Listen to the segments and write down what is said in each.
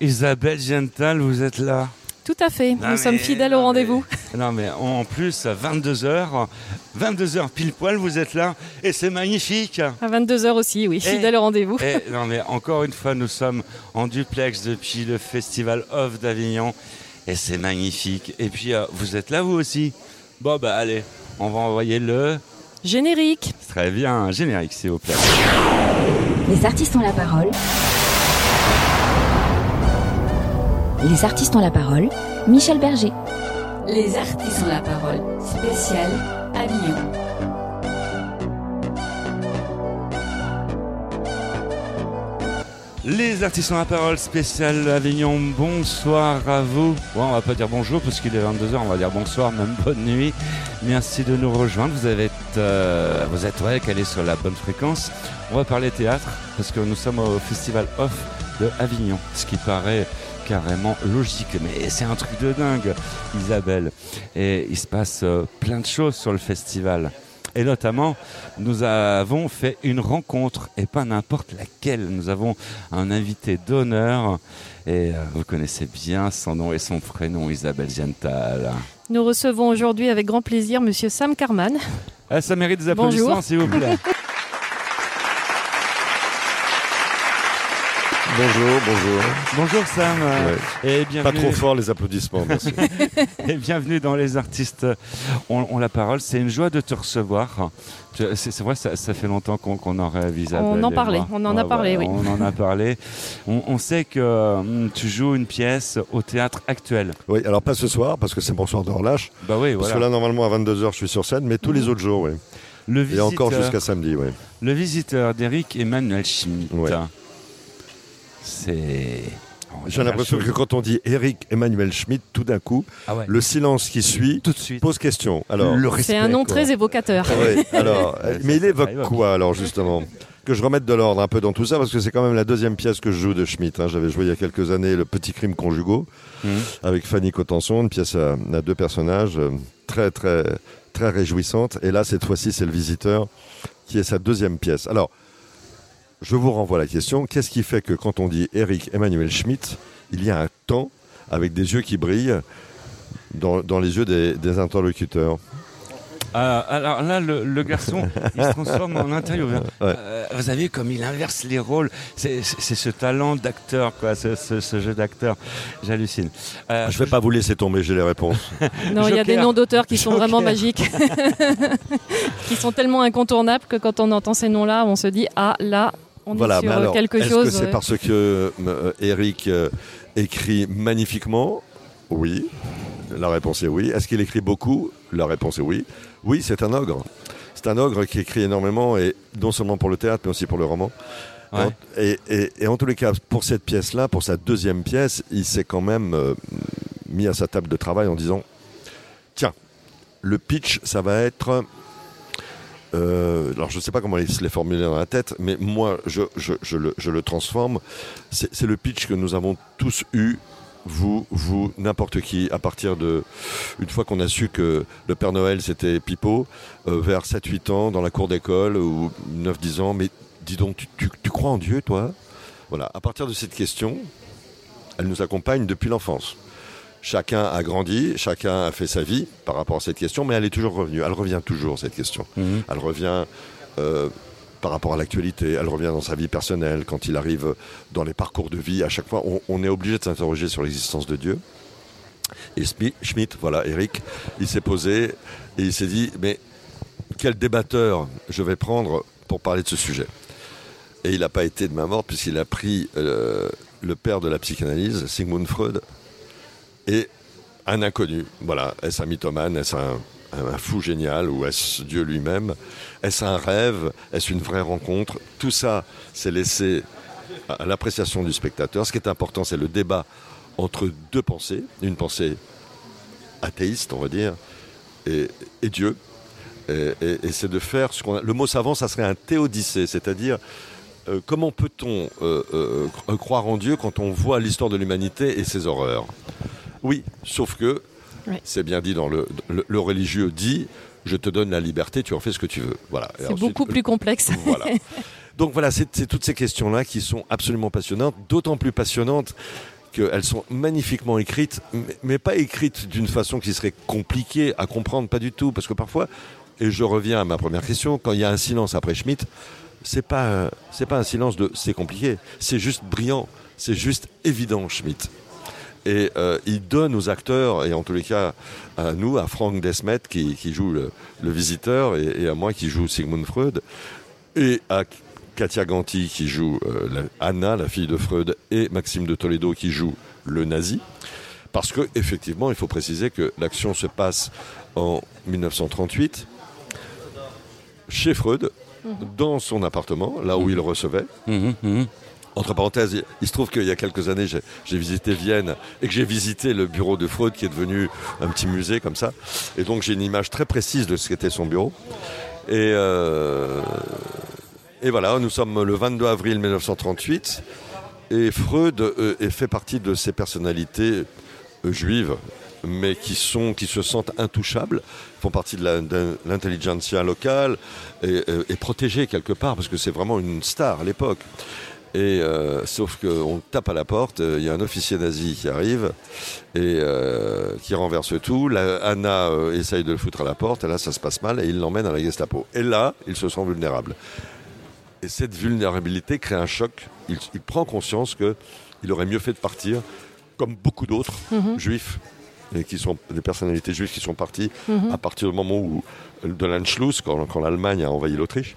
Isabelle Gental, vous êtes là Tout à fait, Non, nous sommes fidèles au rendez-vous. Non mais en plus, à 22h, 22h pile poil, vous êtes là et c'est magnifique. À 22h aussi, oui, fidèle au rendez-vous. Et non mais encore une fois, nous sommes en duplex depuis le Festival Off d'Avignon et c'est magnifique. Et puis euh, vous êtes là vous aussi Bon bah allez, on va envoyer le... Générique. Très bien, générique s'il vous plaît. Les artistes ont la parole. Les artistes ont la parole. Michel Berger. Les artistes ont la parole. Spécial Avignon. Les artistes ont la parole spéciale Avignon, bonsoir à vous. Bon, on va pas dire bonjour parce qu'il est 22h, on va dire bonsoir, même bonne nuit. Merci de nous rejoindre, vous, avez, euh, vous êtes ouais, calé sur la bonne fréquence. On va parler théâtre parce que nous sommes au festival off de Avignon, ce qui paraît carrément logique, mais c'est un truc de dingue, Isabelle. Et il se passe euh, plein de choses sur le festival. Et notamment, nous avons fait une rencontre, et pas n'importe laquelle. Nous avons un invité d'honneur, et euh, vous connaissez bien son nom et son prénom, Isabelle Gental. Nous recevons aujourd'hui avec grand plaisir Monsieur Sam Carman. Ah, ça mérite des applaudissements, s'il vous plaît. Bonjour, bonjour. Bonjour Sam, et Pas bienvenue. trop fort les applaudissements, merci. Et bienvenue dans Les Artistes ont, ont la parole. C'est une joie de te recevoir. C'est vrai, ça, ça fait longtemps qu'on en Isabelle. On en parlait, on en a parlé, oui. On en a parlé. On, sait que hum, tu joues une pièce au théâtre actuel. oui, alors pas ce soir, parce que c'est mon soir de relâche. Bah oui, Parce que là, normalement, à 22h, je suis sur scène, mais tous les autres jours, oui. le, Et visiteur, encore jusqu'à samedi, oui. le visiteur d'Eric Emmanuel Schmitt. Ouais. C'est. J'ai l'impression que quand on dit Eric Emmanuel Schmitt, tout d'un coup, Ah ouais. le silence qui suit Tout de suite. pose question. Alors, Le C'est un nom quoi. très évocateur. Ah oui, alors, mais il ça évoque évoque. quoi alors justement Que je remette de l'ordre un peu dans tout ça, parce que c'est quand même la deuxième pièce que je joue de Schmitt. hein. J'avais joué il y a quelques années Le Petit Crime Conjugaux Mhm. avec Fanny Cotenson, une pièce à, à deux personnages, euh, très très très réjouissante. Et là, cette fois-ci, c'est Le Visiteur, qui est sa deuxième pièce. Alors, je vous renvoie à la question qu'est-ce qui fait que quand on dit Eric Emmanuel Schmitt, il y a un temps avec des yeux qui brillent dans, dans les yeux des, des interlocuteurs Ah, alors là, le, le garçon, il se transforme en. Ouais. Euh, vous avez vu comme il inverse les rôles. C'est ce talent d'acteur, quoi, ce, ce- ce jeu d'acteur. J'hallucine. Euh, Je ne vais pas vous laisser tomber, j'ai les réponses. Non, il y a des noms d'auteurs qui sont Joker. vraiment magiques, qui sont tellement incontournables que quand on entend ces noms-là, on se dit ah là, on Voilà, est sur mais alors, quelque est-ce chose. que c'est parce que euh, Eric euh, écrit magnifiquement? Oui. La réponse est oui. Est-ce qu'il écrit beaucoup? La réponse est oui. Oui, c'est un ogre. C'est un ogre qui écrit énormément, et non seulement pour le théâtre, mais aussi pour le roman. Ouais. Et, et- et en tous les cas, pour cette pièce-là, pour sa deuxième pièce, il s'est quand même euh, mis à sa table de travail en disant Tiens, le pitch, ça va être. Euh, alors, je ne sais pas comment il se l'est formulé dans la tête, mais moi, je, le, transforme. C'est le pitch que nous avons tous eu, vous, vous, n'importe qui, à partir de. Une fois qu'on a su que le Père Noël, c'était Pipo, euh, vers 7-8 ans, dans la cour d'école, ou 9-10 ans, mais dis donc, tu crois en Dieu, toi? Voilà, à partir de cette question, elle nous accompagne depuis l'enfance. Chacun a grandi, chacun a fait sa vie par rapport à cette question, mais elle est toujours revenue. Elle revient toujours, cette question. Mhm. Elle revient euh, par rapport à l'actualité, elle revient dans sa vie personnelle, quand il arrive dans les parcours de vie. À chaque fois, on, on est obligé de s'interroger sur l'existence de Dieu. Et Schmitt, voilà, Eric, il s'est posé et il s'est dit, mais quel débatteur je vais prendre pour parler de ce sujet? Et il n'a pas été de ma mort puisqu'il a pris euh, le père de la psychanalyse, Sigmund Freud, et un inconnu. Voilà, est-ce un mythomane, est-ce un, fou génial ou est-ce Dieu lui-même Est-ce un rêve Est-ce une vraie rencontre? Tout ça, c'est laissé à l'appréciation du spectateur. Ce qui est important, c'est le débat entre deux pensées, une pensée athéiste, on va dire, et, Dieu. Et, c'est de faire ce qu'on a. Le mot savant, ça serait un théodicée, c'est-à-dire euh, comment peut-on euh, euh, cro- croire en Dieu quand on voit l'histoire de l'humanité et ses horreurs? Oui, sauf que Ouais. c'est bien dit dans le, le, le religieux dit je te donne la liberté, tu en fais ce que tu veux. Voilà. C'est beaucoup plus complexe. voilà. Donc voilà, c'est toutes ces questions-là qui sont absolument passionnantes, d'autant plus passionnantes qu'elles sont magnifiquement écrites, mais, mais pas écrites d'une façon qui serait compliquée à comprendre, pas du tout. Parce que parfois, et je reviens à ma première question, quand il y a un silence après Schmitt, c'est pas, c'est pas un silence de c'est compliqué, c'est juste brillant, c'est juste évident, Schmitt. Et euh, il donne aux acteurs, et en tous les cas à nous, à Franck Desmet qui, qui joue le, le visiteur, et, et à moi qui joue Sigmund Freud, et à Katia Ganti qui joue euh, la- Anna, la fille de Freud, et Maxime de Toledo qui joue le nazi. Parce que effectivement, il faut préciser que l'action se passe en 1938 chez Freud, dans son appartement, là où il le recevait. Mhm, mhm. Entre parenthèses, il- se trouve qu'il y a quelques années, j'ai visité Vienne et que j'ai visité le bureau de Freud qui est devenu un petit musée comme ça. Et donc j'ai une image très précise de ce qu'était son bureau. Et, euh, et voilà, nous sommes le 22 avril 1938 et Freud euh, fait partie de ces personnalités euh, juives mais qui, se sentent intouchables, font partie de l'intelligentsia locale et, euh, et protégés quelque part, parce que c'est vraiment une star à l'époque. Et euh, sauf qu'on tape à la porte, euh, il y a un officier nazi qui arrive et euh, qui renverse tout. La, Anna euh, essaye de le foutre à la porte, et là ça se passe mal et il l'emmène à la Gestapo. Et là, il se sent vulnérable. Et cette vulnérabilité crée un choc. Il, il prend conscience qu'il aurait mieux fait de partir, comme beaucoup d'autres juifs, et qui sont des personnalités juives qui sont parties à partir du moment où de l'Anschluss, quand, quand l'Allemagne a envahi l'Autriche.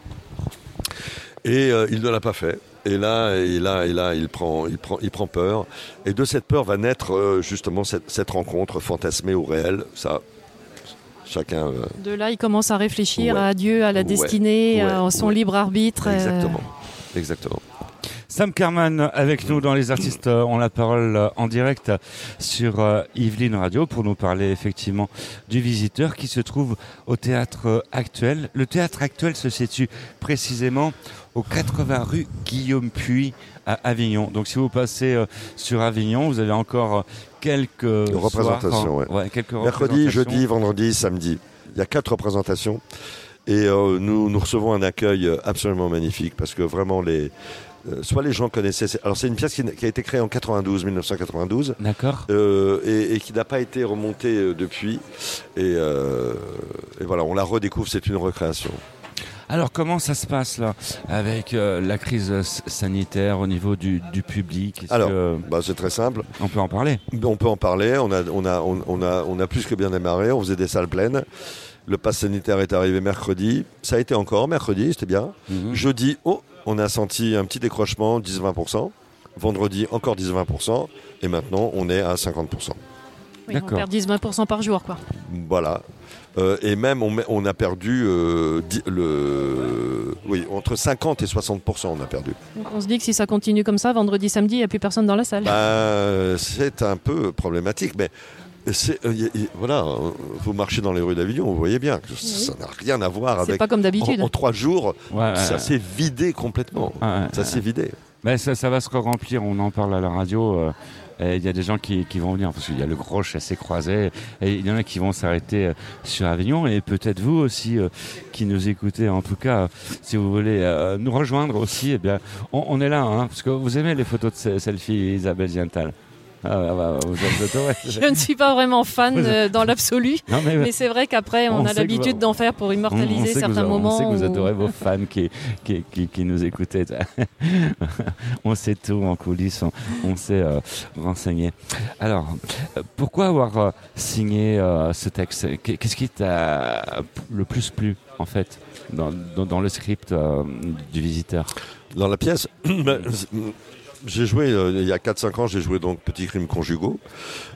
Et euh, il ne l'a pas fait. Et là, et là, et là, il prend, il prend, il prend peur. Et de cette peur va naître euh, justement cette, cette rencontre fantasmée ou réelle. Ça, chacun. euh, De là, il commence à réfléchir Ouais. à Dieu, à la Ouais. destinée, Ouais. à son Ouais. libre arbitre. euh, exactement, exactement. Sam Carman avec nous dans Les Artistes ont la parole en direct sur Yveline Radio pour nous parler effectivement du visiteur qui se trouve au théâtre actuel. Le théâtre actuel se situe précisément au 80 rue Guillaume Puy à Avignon. Donc si vous passez euh, sur Avignon, vous avez encore euh, quelques représentations, soirs, ouais. quelques Mercredi, représentations. jeudi, vendredi, samedi. Il y a quatre représentations. Et euh, nous, nous recevons un accueil absolument magnifique parce que vraiment, les, euh, soit les gens connaissaient. Alors, c'est une pièce qui, qui a été créée en 92, 1992. D'accord. euh, et, et qui n'a pas été remontée depuis. Et, euh, et voilà, on la redécouvre, c'est une recréation. Alors comment ça se passe là avec euh, la crise euh, sanitaire au niveau du, du public? Alors, que, Bah, c'est très simple. on peut en parler? On peut en parler. On a, on, a, on, on a, on a plus que bien démarré. On faisait des salles pleines. Le pass sanitaire est arrivé mercredi. Ça a été encore mercredi, c'était bien. Mhm. Jeudi, oh, on a senti un petit décrochement, 10-20%. Vendredi, encore 10-20%. Et maintenant, on est à 50%. oui, on D'accord. perd 10-20% par jour. Quoi. Voilà. Euh, et même, on, a perdu euh, le, oui, entre 50 et 60%, on a perdu. Donc on se dit que si ça continue comme ça, vendredi, samedi, il n'y a plus personne dans la salle. Bah, c'est un peu problématique, mais euh, y- y- voilà, vous marchez dans les rues d'Avignon, vous voyez bien que ça n'a rien à voir C'est avec. pas comme d'habitude. En, en trois jours, Ouais, ça ouais. s'est vidé complètement. Ouais, Ça ouais. s'est vidé. Ben, ça, ça va se remplir, on en parle à la radio. euh, Il y a des gens qui, vont venir parce qu'il y a le gros chassé croisé. Et il y en a qui vont s'arrêter euh, sur Avignon. Et peut-être vous aussi euh, qui nous écoutez en tout cas si vous voulez euh, nous rejoindre aussi eh bien on, est là hein, parce que vous aimez les photos de se- selfie Isabelle Ziental ah, êtes- ouais. Je ne suis pas vraiment fan euh, dans l'absolu, Non, mais, mais c'est vrai qu'après, on, On a l'habitude vous- d'en faire pour on- on immortaliser certains vous- moments. On sait que vous adorez vos fans qui, qui, qui, qui nous écoutaient. on sait tout en coulisses, on, on sait euh, renseigner. Alors, pourquoi avoir euh, signé euh, ce texte? Qu'est- Qu'est-ce qui t'a le plus plu, en fait, dans, dans, dans le script euh, du visiteur? Dans la pièce, ben, j'ai joué, euh, il y a 4-5 ans, j'ai joué donc Petits crimes conjugaux,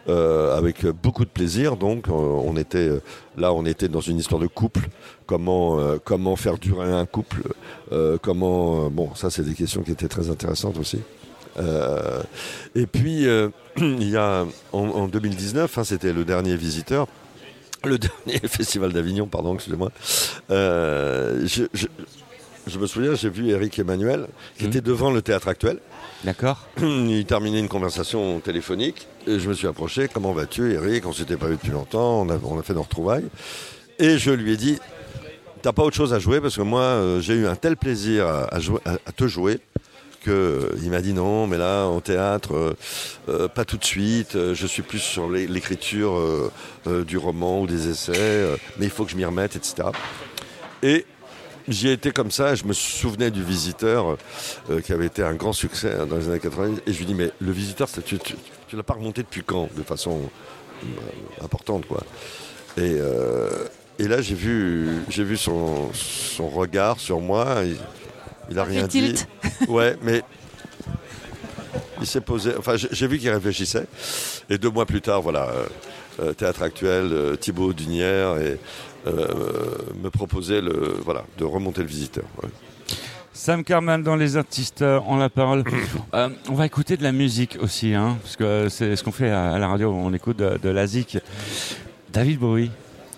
euh, avec beaucoup de plaisir. Donc, euh, on était, là, on était dans une histoire de couple. Comment, comment faire durer un couple Comment, bon, ça, c'est des questions qui étaient très intéressantes aussi. Et puis, il y a, en, en 2019, hein, c'était le dernier visiteur, le dernier festival d'Avignon, pardon, excusez-moi. Euh, je, je- je me souviens, j'ai vu Eric Emmanuel, qui Mhm. était devant le théâtre actuel. D'accord Il terminait une conversation téléphonique et je me suis approché. Comment vas-tu, Eric? On s'était pas vu depuis longtemps. On a, fait nos retrouvailles. Et je lui ai dit T'as pas autre chose à jouer Parce que moi, euh, j'ai eu un tel plaisir à, à jouer- à- te jouer euh, il m'a dit non, mais là, en théâtre, euh, pas tout de suite. je suis plus sur l'é- l'écriture du roman ou des essais, mais il faut que je m'y remette, etc. Et j'y ai été comme ça. Je me souvenais du Visiteur, euh, qui avait été un grand succès hein, dans les années 80. Et je lui dis, mais le Visiteur, tu, tu, tu l'as pas remonté depuis quand, de façon euh, importante, quoi. Et, euh, et là, j'ai vu, j'ai vu son, son regard sur moi. Il, il a rien dit. tilt. Ouais, mais il s'est posé. Enfin, j'ai vu qu'il réfléchissait. Et deux mois plus tard, voilà, euh, théâtre actuel, euh, Thibaut Dunière et me proposait le, voilà, de remonter le visiteur. ouais. Sam Carman dans Les Artistes euh, ont la parole. Euh, on va écouter de la musique aussi, hein, parce que c'est ce qu'on fait à, la radio, on écoute de, de la zik. David Bowie.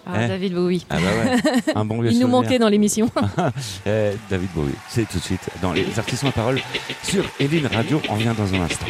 Ah, Eh. David Bowie. Ah bah ouais, un bon vieux Il nous souvenir. manquait dans l'émission. Eh, David Bowie, c'est tout de suite dans Les Artistes ont la parole sur Eline Radio. On vient dans un instant.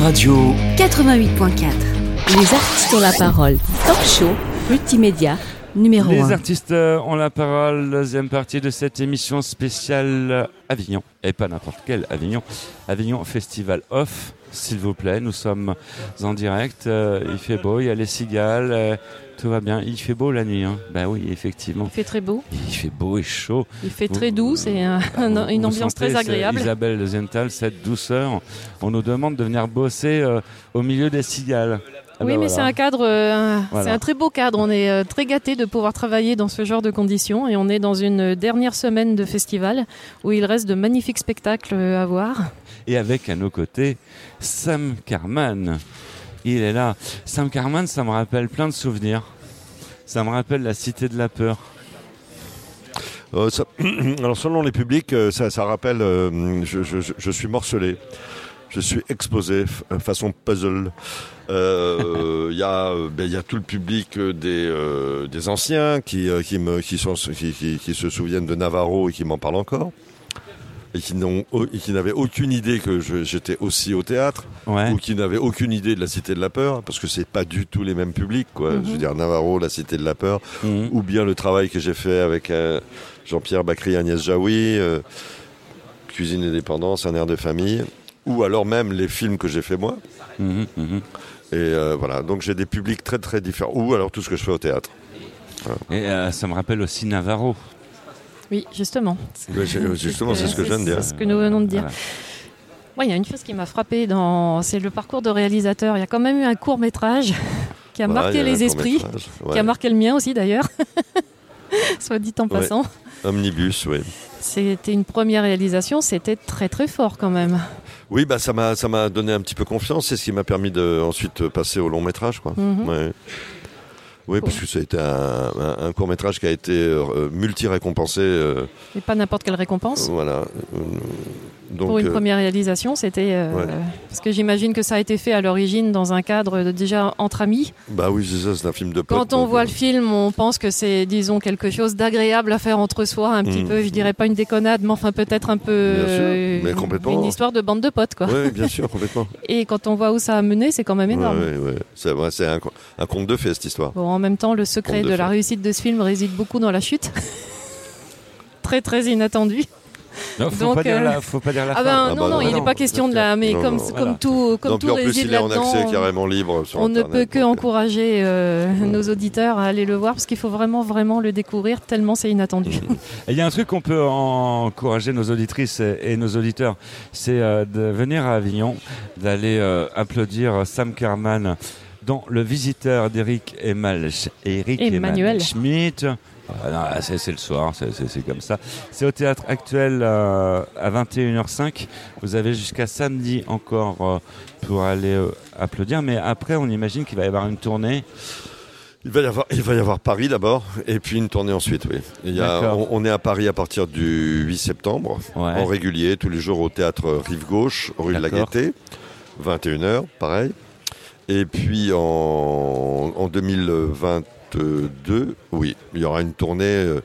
Radio, 88.4. Les artistes ont la parole. Talk show, multimédia, numéro Les 1. artistes euh, ont la parole, deuxième partie de cette émission spéciale euh, Avignon. Et pas n'importe quel Avignon. Avignon Festival Off. s'il vous plaît. Nous sommes en direct. euh, il fait beau, il y a les cigales. Tout va bien. Il fait beau la nuit. Hein. Ben oui, effectivement. Il fait très beau, Il fait beau et chaud. il fait Vous- très doux, c'est un- un- une ambiance sentez, très agréable. Isabelle Zental, cette douceur. On nous demande de venir bosser euh, au milieu des cigales. Ah Oui, ben mais voilà. c'est un cadre, euh, Voilà. c'est un très beau cadre. On est euh, très gâtés de pouvoir travailler dans ce genre de conditions et on est dans une dernière semaine de festival où il reste de magnifiques spectacles à voir. Et avec à nos côtés Sam Carman. Il est là. Sam Carman, ça me rappelle plein de souvenirs. Ça me rappelle la cité de la peur. Euh, Alors selon les publics, euh, ça, rappelle, euh, je, suis morcelé, je suis exposé façon puzzle. Il y, a, ben, il y a tout le public des, anciens qui se souviennent de Navarro et qui m'en parlent encore. Et qui n'avaient aucune idée que j'étais aussi au théâtre Ouais. ou qui n'avaient aucune idée de la Cité de la Peur parce que c'est pas du tout les mêmes publics quoi. Je veux dire Navarro, la Cité de la Peur, Mhm. ou bien le travail que j'ai fait avec euh, Jean-Pierre Bacry, Agnès Jaoui, euh, Cuisine et dépendance, un air de famille, ou alors même les films que j'ai fait moi. Mhm, mhm. Et euh, voilà, donc j'ai des publics très très différents, ou alors tout ce que je fais au théâtre. Et ça me rappelle aussi Navarro. Oui, justement. Justement, c'est ce que je viens de dire. C'est ce que nous venons de dire. Voilà. Moi, il y a une chose qui m'a frappé dans, c'est le parcours de réalisateur. Il y a quand même eu un court métrage qui a marqué a les esprits, qui a marqué le mien aussi d'ailleurs. Soit dit en Ouais. passant. Omnibus, oui. C'était une première réalisation, c'était très très fort quand même. Oui, bah ça m'a ça m'a donné un petit peu confiance. C'est ce qui m'a permis de ensuite passer au long métrage, quoi. Mhm. Oui, parce que ça a été un, court métrage qui a été euh, multi-récompensé. euh, Et pas n'importe quelle récompense. voilà. Donc, Pour une euh, première réalisation, c'était. euh, ouais. Parce que j'imagine que ça a été fait à l'origine dans un cadre de- déjà entre amis. bah oui, c'est ça, c'est un film de potes. Quand on voit euh, le film, on pense que c'est, disons, quelque chose d'agréable à faire entre soi, un petit Mm. peu, je dirais pas une déconnade, mais enfin peut-être un peu. Bien sûr, mais complètement. Une histoire de bande de potes, quoi. Oui, bien sûr, complètement. Et quand on voit où ça a mené, c'est quand même énorme. Ouais, ouais. C'est vrai, c'est un, co- un conte de fées, cette histoire. Bon, en même temps, le secret de, de la réussite de ce film réside beaucoup dans la chute. très très inattendu. Non, faut, Donc, pas dire euh, la, faut pas dire la Ah fin. ben Ah non, bah non, non, il n'est non, pas question de la. Mais Non, comme, non, comme voilà. tout, comme Donc, tout puis en plus, il est en accès carrément libre sur On ne peut que donc, euh, encourager euh, nos auditeurs à aller le voir parce qu'il faut vraiment, vraiment le découvrir tellement c'est inattendu. Et Il y a un truc qu'on peut encourager nos auditrices et, et nos auditeurs, c'est euh, de venir à Avignon, d'aller euh, applaudir Sam Carman dans Le Visiteur d'Eric Emmanuel. Schmitt. Ah, c'est le soir, c'est- comme ça. C'est au théâtre actuel euh, à 21h05. Vous avez jusqu'à samedi encore euh, pour aller euh, applaudir, mais après on imagine qu'il va y avoir une tournée. Il va y avoir, il va y avoir Paris d'abord, et puis une tournée ensuite, oui. Il y a, D'accord. on, on est à Paris à partir du 8 septembre, Ouais. en régulier, tous les jours au théâtre Rive Gauche, rue de la. Gaîté, 21h, pareil. Et puis en, en 2022, oui, il y aura une tournée. euh,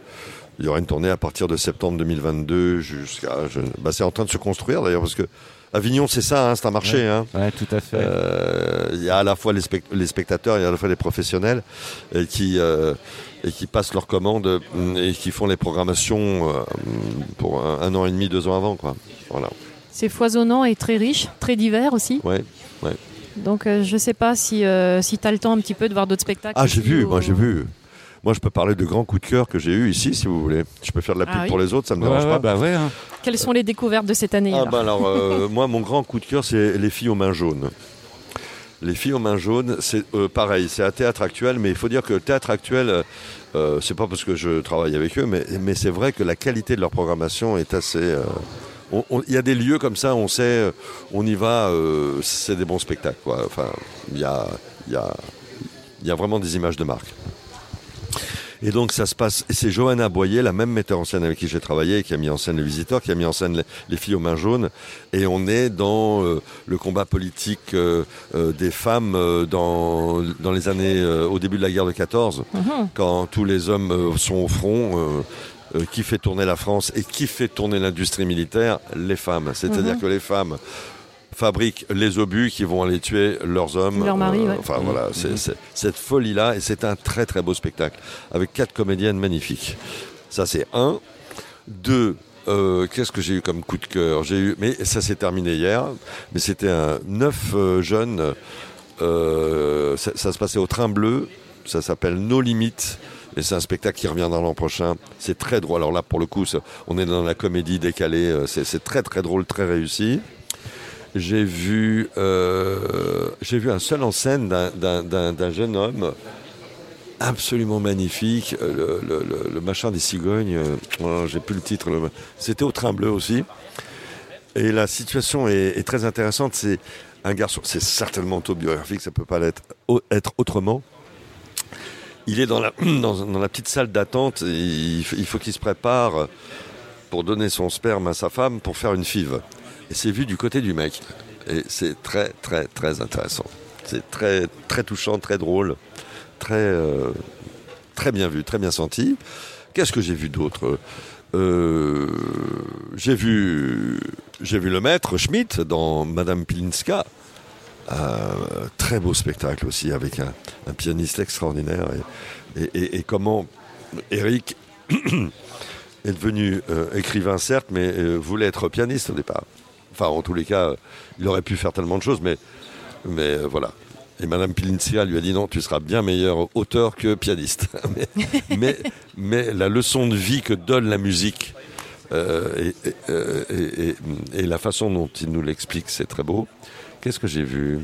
Il y aura une tournée à partir de septembre 2022 jusqu'à. je- bah, c'est en train de se construire d'ailleurs parce que Avignon, c'est ça, hein, c'est un marché. hein. Ouais, tout à fait. Euh, Il y a à la fois les, spect- les spectateurs, il y a à la fois les professionnels et qui, euh, et qui passent leurs commandes mm, et qui font les programmations euh, pour un, un an et demi, deux ans avant. Quoi. Voilà. C'est foisonnant et très riche, très divers aussi. Ouais. Donc euh, je sais pas si, euh, si tu as le temps un petit peu de voir d'autres spectacles. Ah, j'ai vu, ou- moi j'ai vu. Moi, je peux parler de grands coups de cœur que j'ai eu ici, si vous voulez. Je peux faire de la pub Ah oui pour les autres, ça me Ouais, dérange ouais, pas. bah ouais. hein. Quelles sont les découvertes de cette année Ah alors bah alors, euh, moi, mon grand coup de cœur, c'est Les filles aux mains jaunes. Les filles aux mains jaunes, c'est euh, pareil, c'est un théâtre actuel, mais il faut dire que le théâtre actuel, euh, c'est pas parce que je travaille avec eux, mais, mais c'est vrai que la qualité de leur programmation est assez. Il y a des lieux comme ça, on sait, euh, on y va, euh, c'est des bons spectacles. Quoi. Enfin, il y a, il y, a, il y a vraiment des images de marque. Et donc ça se passe, et c'est Johanna Boyer, la même metteur en scène avec qui j'ai travaillé, qui a mis en scène Les Visiteurs, qui a mis en scène Les, Les filles aux mains jaunes, et on est dans euh, le combat politique euh, des femmes dans, dans les années, au début de la guerre de 14, Mhm. quand tous les hommes sont au front. Euh, euh, qui fait tourner la France et qui fait tourner l'industrie militaire Les femmes. C'est-à-dire Mhm. que les femmes fabriquent les obus qui vont aller tuer leurs hommes. Leurs maris, ouais. Enfin voilà, c'est c'est- cette folie-là et c'est un très très beau spectacle avec quatre comédiennes magnifiques. Ça c'est un. Deux, euh, qu'est-ce que j'ai eu comme coup de cœur? J'ai eu, mais ça s'est terminé hier. Mais c'était un neuf euh, jeunes. euh, ça, ça se passait au Train Bleu. Ça s'appelle No Limites. Et c'est un spectacle qui reviendra l'an prochain. C'est très drôle. Alors là, pour le coup, on est dans la comédie décalée. euh, C'est très très drôle, très réussi. J'ai vu, euh, un seul en scène d'un- jeune homme absolument magnifique. euh, Le, machin des cigognes, oh, j'ai plus le titre. C'était au train bleu aussi. Et la situation est, très intéressante. C'est un garçon, c'est certainement autobiographique, ça peut pas l'être, être autrement. Il est dans la, petite salle d'attente. Il, il faut qu'il se prépare pour donner son sperme à sa femme pour faire une five. Et c'est vu du côté du mec. Et c'est très, très, très intéressant. C'est très, très touchant, très drôle, très, euh, bien vu, très bien senti. Qu'est-ce que j'ai vu d'autre? Euh, J'ai vu, j'ai vu le maître Schmidt dans Madame Pilinska. Euh, très beau spectacle aussi avec un, pianiste extraordinaire et, comment Eric est devenu euh, écrivain certes mais euh, voulait être pianiste au départ. Enfin en tous les cas il aurait pu faire tellement de choses mais, mais euh, voilà. Et Madame Pilinska lui a dit non tu seras bien meilleur auteur que pianiste. mais, mais, la leçon de vie que donne la musique et la façon dont il nous l'explique c'est très beau. Qu'est-ce que j'ai vu?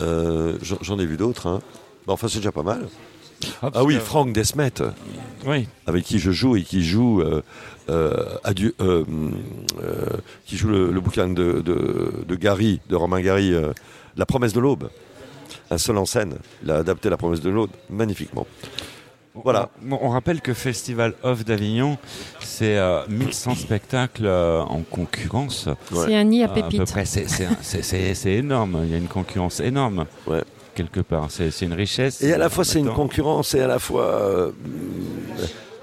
Euh, J'en ai vu d'autres. Hein. Bah, enfin, c'est déjà pas mal. Ah oui, Franck Desmet, Oui. avec qui je joue et qui joue, euh, euh, Adieu- euh, euh, qui joue le, le bouquin de, de- de Gary, de Romain Gary, euh, La promesse de l'aube. Un seul en scène. Il a adapté La promesse de l'aube magnifiquement. Voilà. On, on rappelle que Festival Off d'Avignon, c'est euh, 1100 spectacles euh, en concurrence. Ouais. C'est un nid à peu pépites. c'est- énorme. Il y a une concurrence énorme. Ouais. Quelque part, c'est une richesse. Et à la fois, c'est une concurrence et à la fois. euh,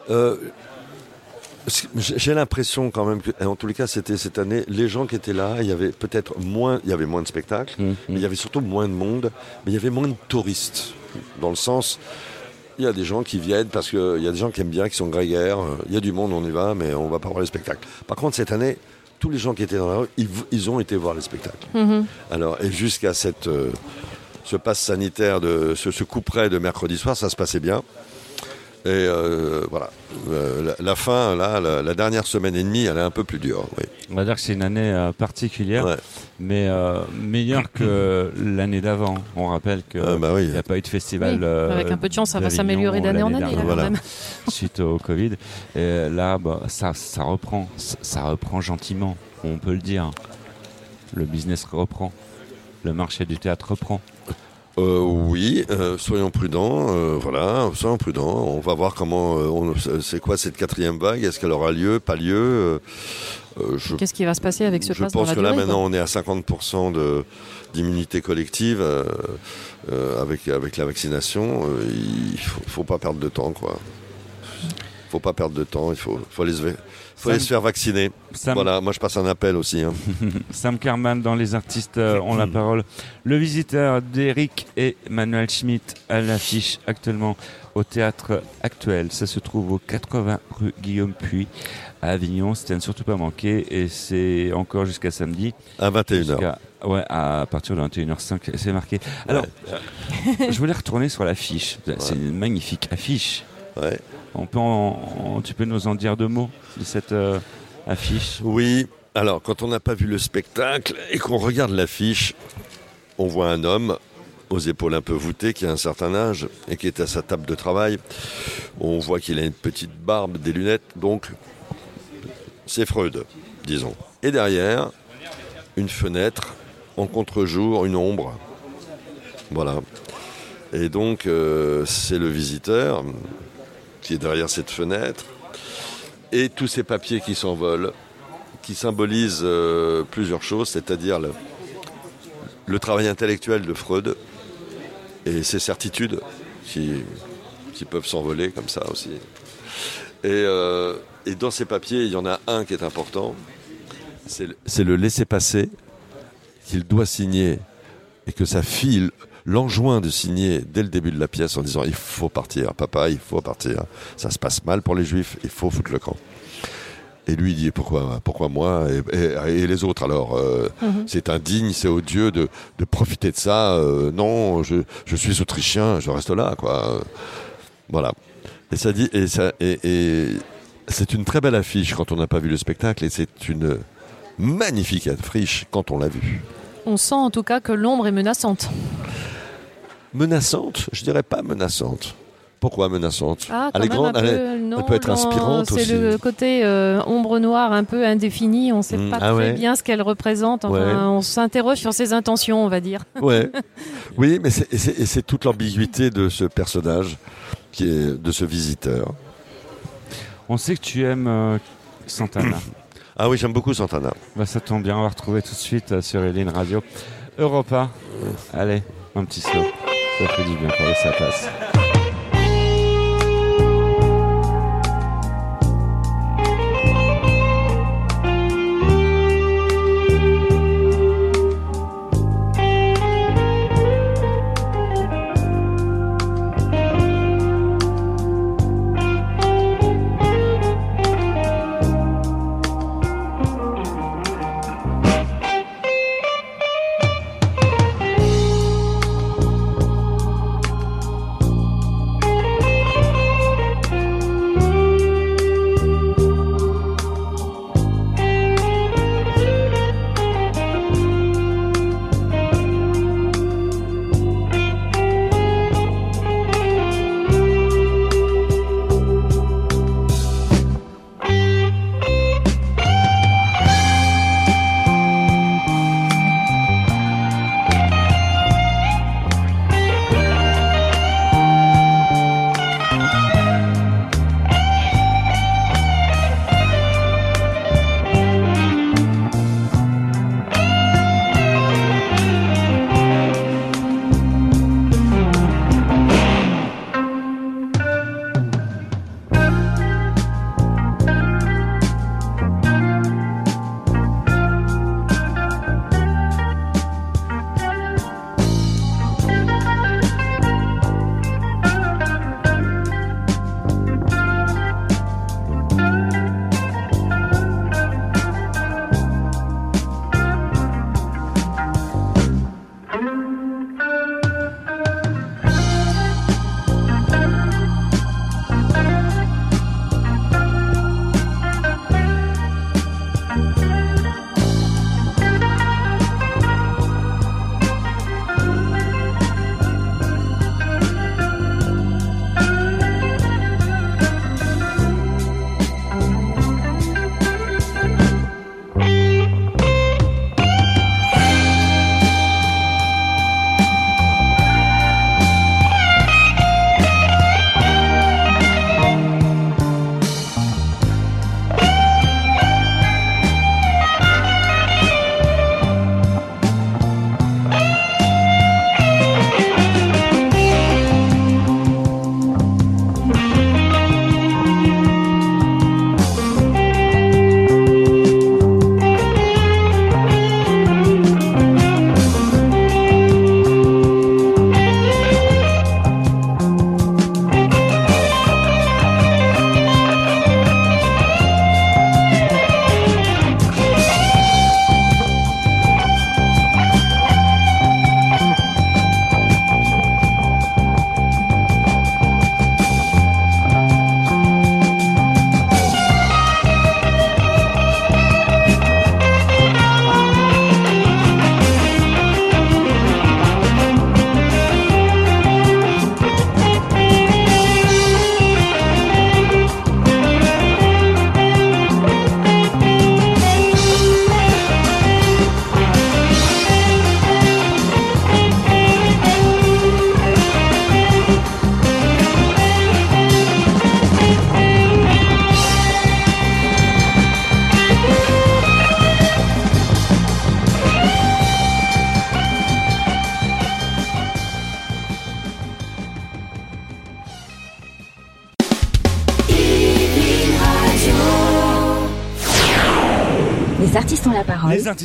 euh, j'ai l'impression quand même que, et en tous les cas, c'était cette année, les gens qui étaient là, il y avait peut-être moins, il y avait moins de spectacles, Hum, mais il y avait surtout moins de monde, mais il y avait moins de touristes. Dans le sens, il y a des gens qui viennent parce qu'il y a des gens qui aiment bien, qui sont grégaires, il y a du monde, on y va, mais on va pas voir les spectacles. Par contre, cette année, tous les gens qui étaient dans la rue, ils, ils ont été voir les spectacles. Mhm. Alors, et jusqu'à cette, euh, ce passe sanitaire, de, ce, ce coup près de mercredi soir, ça se passait bien. Et euh, voilà, Euh, la, la fin, là, la, la dernière semaine et demie, elle est un peu plus dure. Oui. On va dire que c'est une année euh, particulière, Ouais. mais euh, meilleure que l'année d'avant. On rappelle qu'il Ah, bah oui. n'y a pas eu de festival. Oui, euh, avec un peu de chance, ça va s'améliorer d'année en année. là, dernière. quand Voilà. même. suite au Covid. Et là, bah, ça, ça reprend, ça, ça reprend gentiment, on peut le dire. Le business reprend, le marché du théâtre reprend. Euh, oui, euh, soyons prudents. euh, voilà, soyons prudents. On va voir comment. euh, on- c'est quoi cette quatrième vague? Est-ce qu'elle aura lieu Pas lieu? Je Qu'est-ce qui va se passer avec ce Je dans pense la que là maintenant on est à 50% de d'immunité collective euh, euh, avec avec la vaccination. il faut, faut pas perdre de temps quoi. Faut pas perdre de temps. Il faut faut aller faut aller se faire vacciner. Sam, Voilà, moi je passe un appel aussi. hein. Sam Kerman dans Les artistes euh, ont la parole. Le visiteur d'Eric et Manuel Schmitt à l'affiche actuellement au théâtre actuel. Ça se trouve au 80 rue Guillaume Puy à Avignon. C'était à ne surtout pas manquer et c'est encore jusqu'à samedi. À 21h. Jusqu'à- Ouais, à partir de 21h05, c'est marqué. Alors, euh, je voulais retourner sur l'affiche. C'est une magnifique affiche. Ouais. On peut en- tu peux nous en dire deux mots de cette euh, affiche? Oui. Alors quand on n'a pas vu le spectacle et qu'on regarde l'affiche, on voit un homme aux épaules un peu voûtées qui a un certain âge et qui est à sa table de travail. On voit qu'il a une petite barbe, des lunettes, donc c'est Freud, disons. Et derrière, une fenêtre en contre-jour, une ombre. Voilà. Et donc, euh, c'est le visiteur qui est derrière cette fenêtre. Et tous ces papiers qui s'envolent, qui symbolisent euh, plusieurs choses, c'est-à-dire le, travail intellectuel de Freud et ses certitudes qui, peuvent s'envoler comme ça aussi. Et, euh, et dans ces papiers, il y en a un qui est important, c'est le- le laisser-passer qu'il doit signer et que sa fille l'enjoint de signer dès le début de la pièce en disant il faut partir, papa, il faut partir. Ça se passe mal pour les juifs, il faut foutre le camp. Et lui, il dit pourquoi, pourquoi moi et, et- et les autres alors euh, Mhm. C'est indigne, c'est odieux de, de profiter de ça. euh, non, je, je suis autrichien, je reste là, quoi. Voilà. Et ça dit, et ça, et, et c'est une très belle affiche quand on n'a pas vu le spectacle, et c'est une magnifique affiche quand on l'a vu. On sent en tout cas que l'ombre est menaçante. Menaçante, je dirais pas menaçante. Pourquoi menaçante Ah, Elle est grande, un elle est- peu, non, peut être non, inspirante C'est aussi. le côté euh, ombre noire un peu indéfini. On ne sait Mm. pas Ah très ouais. bien ce qu'elle représente. Enfin, Ouais. On s'interroge sur ses intentions, on va dire. Ouais. Oui, mais c'est, c'est, c'est toute l'ambiguïté de ce personnage, qui est de ce visiteur. On sait que tu aimes euh, Santana. Ah oui, j'aime beaucoup Santana. bah, ça tombe bien, on va retrouver tout de suite euh, sur Eline Radio. Europa. Allez, un petit saut. Ça fait du bien pour laisser sa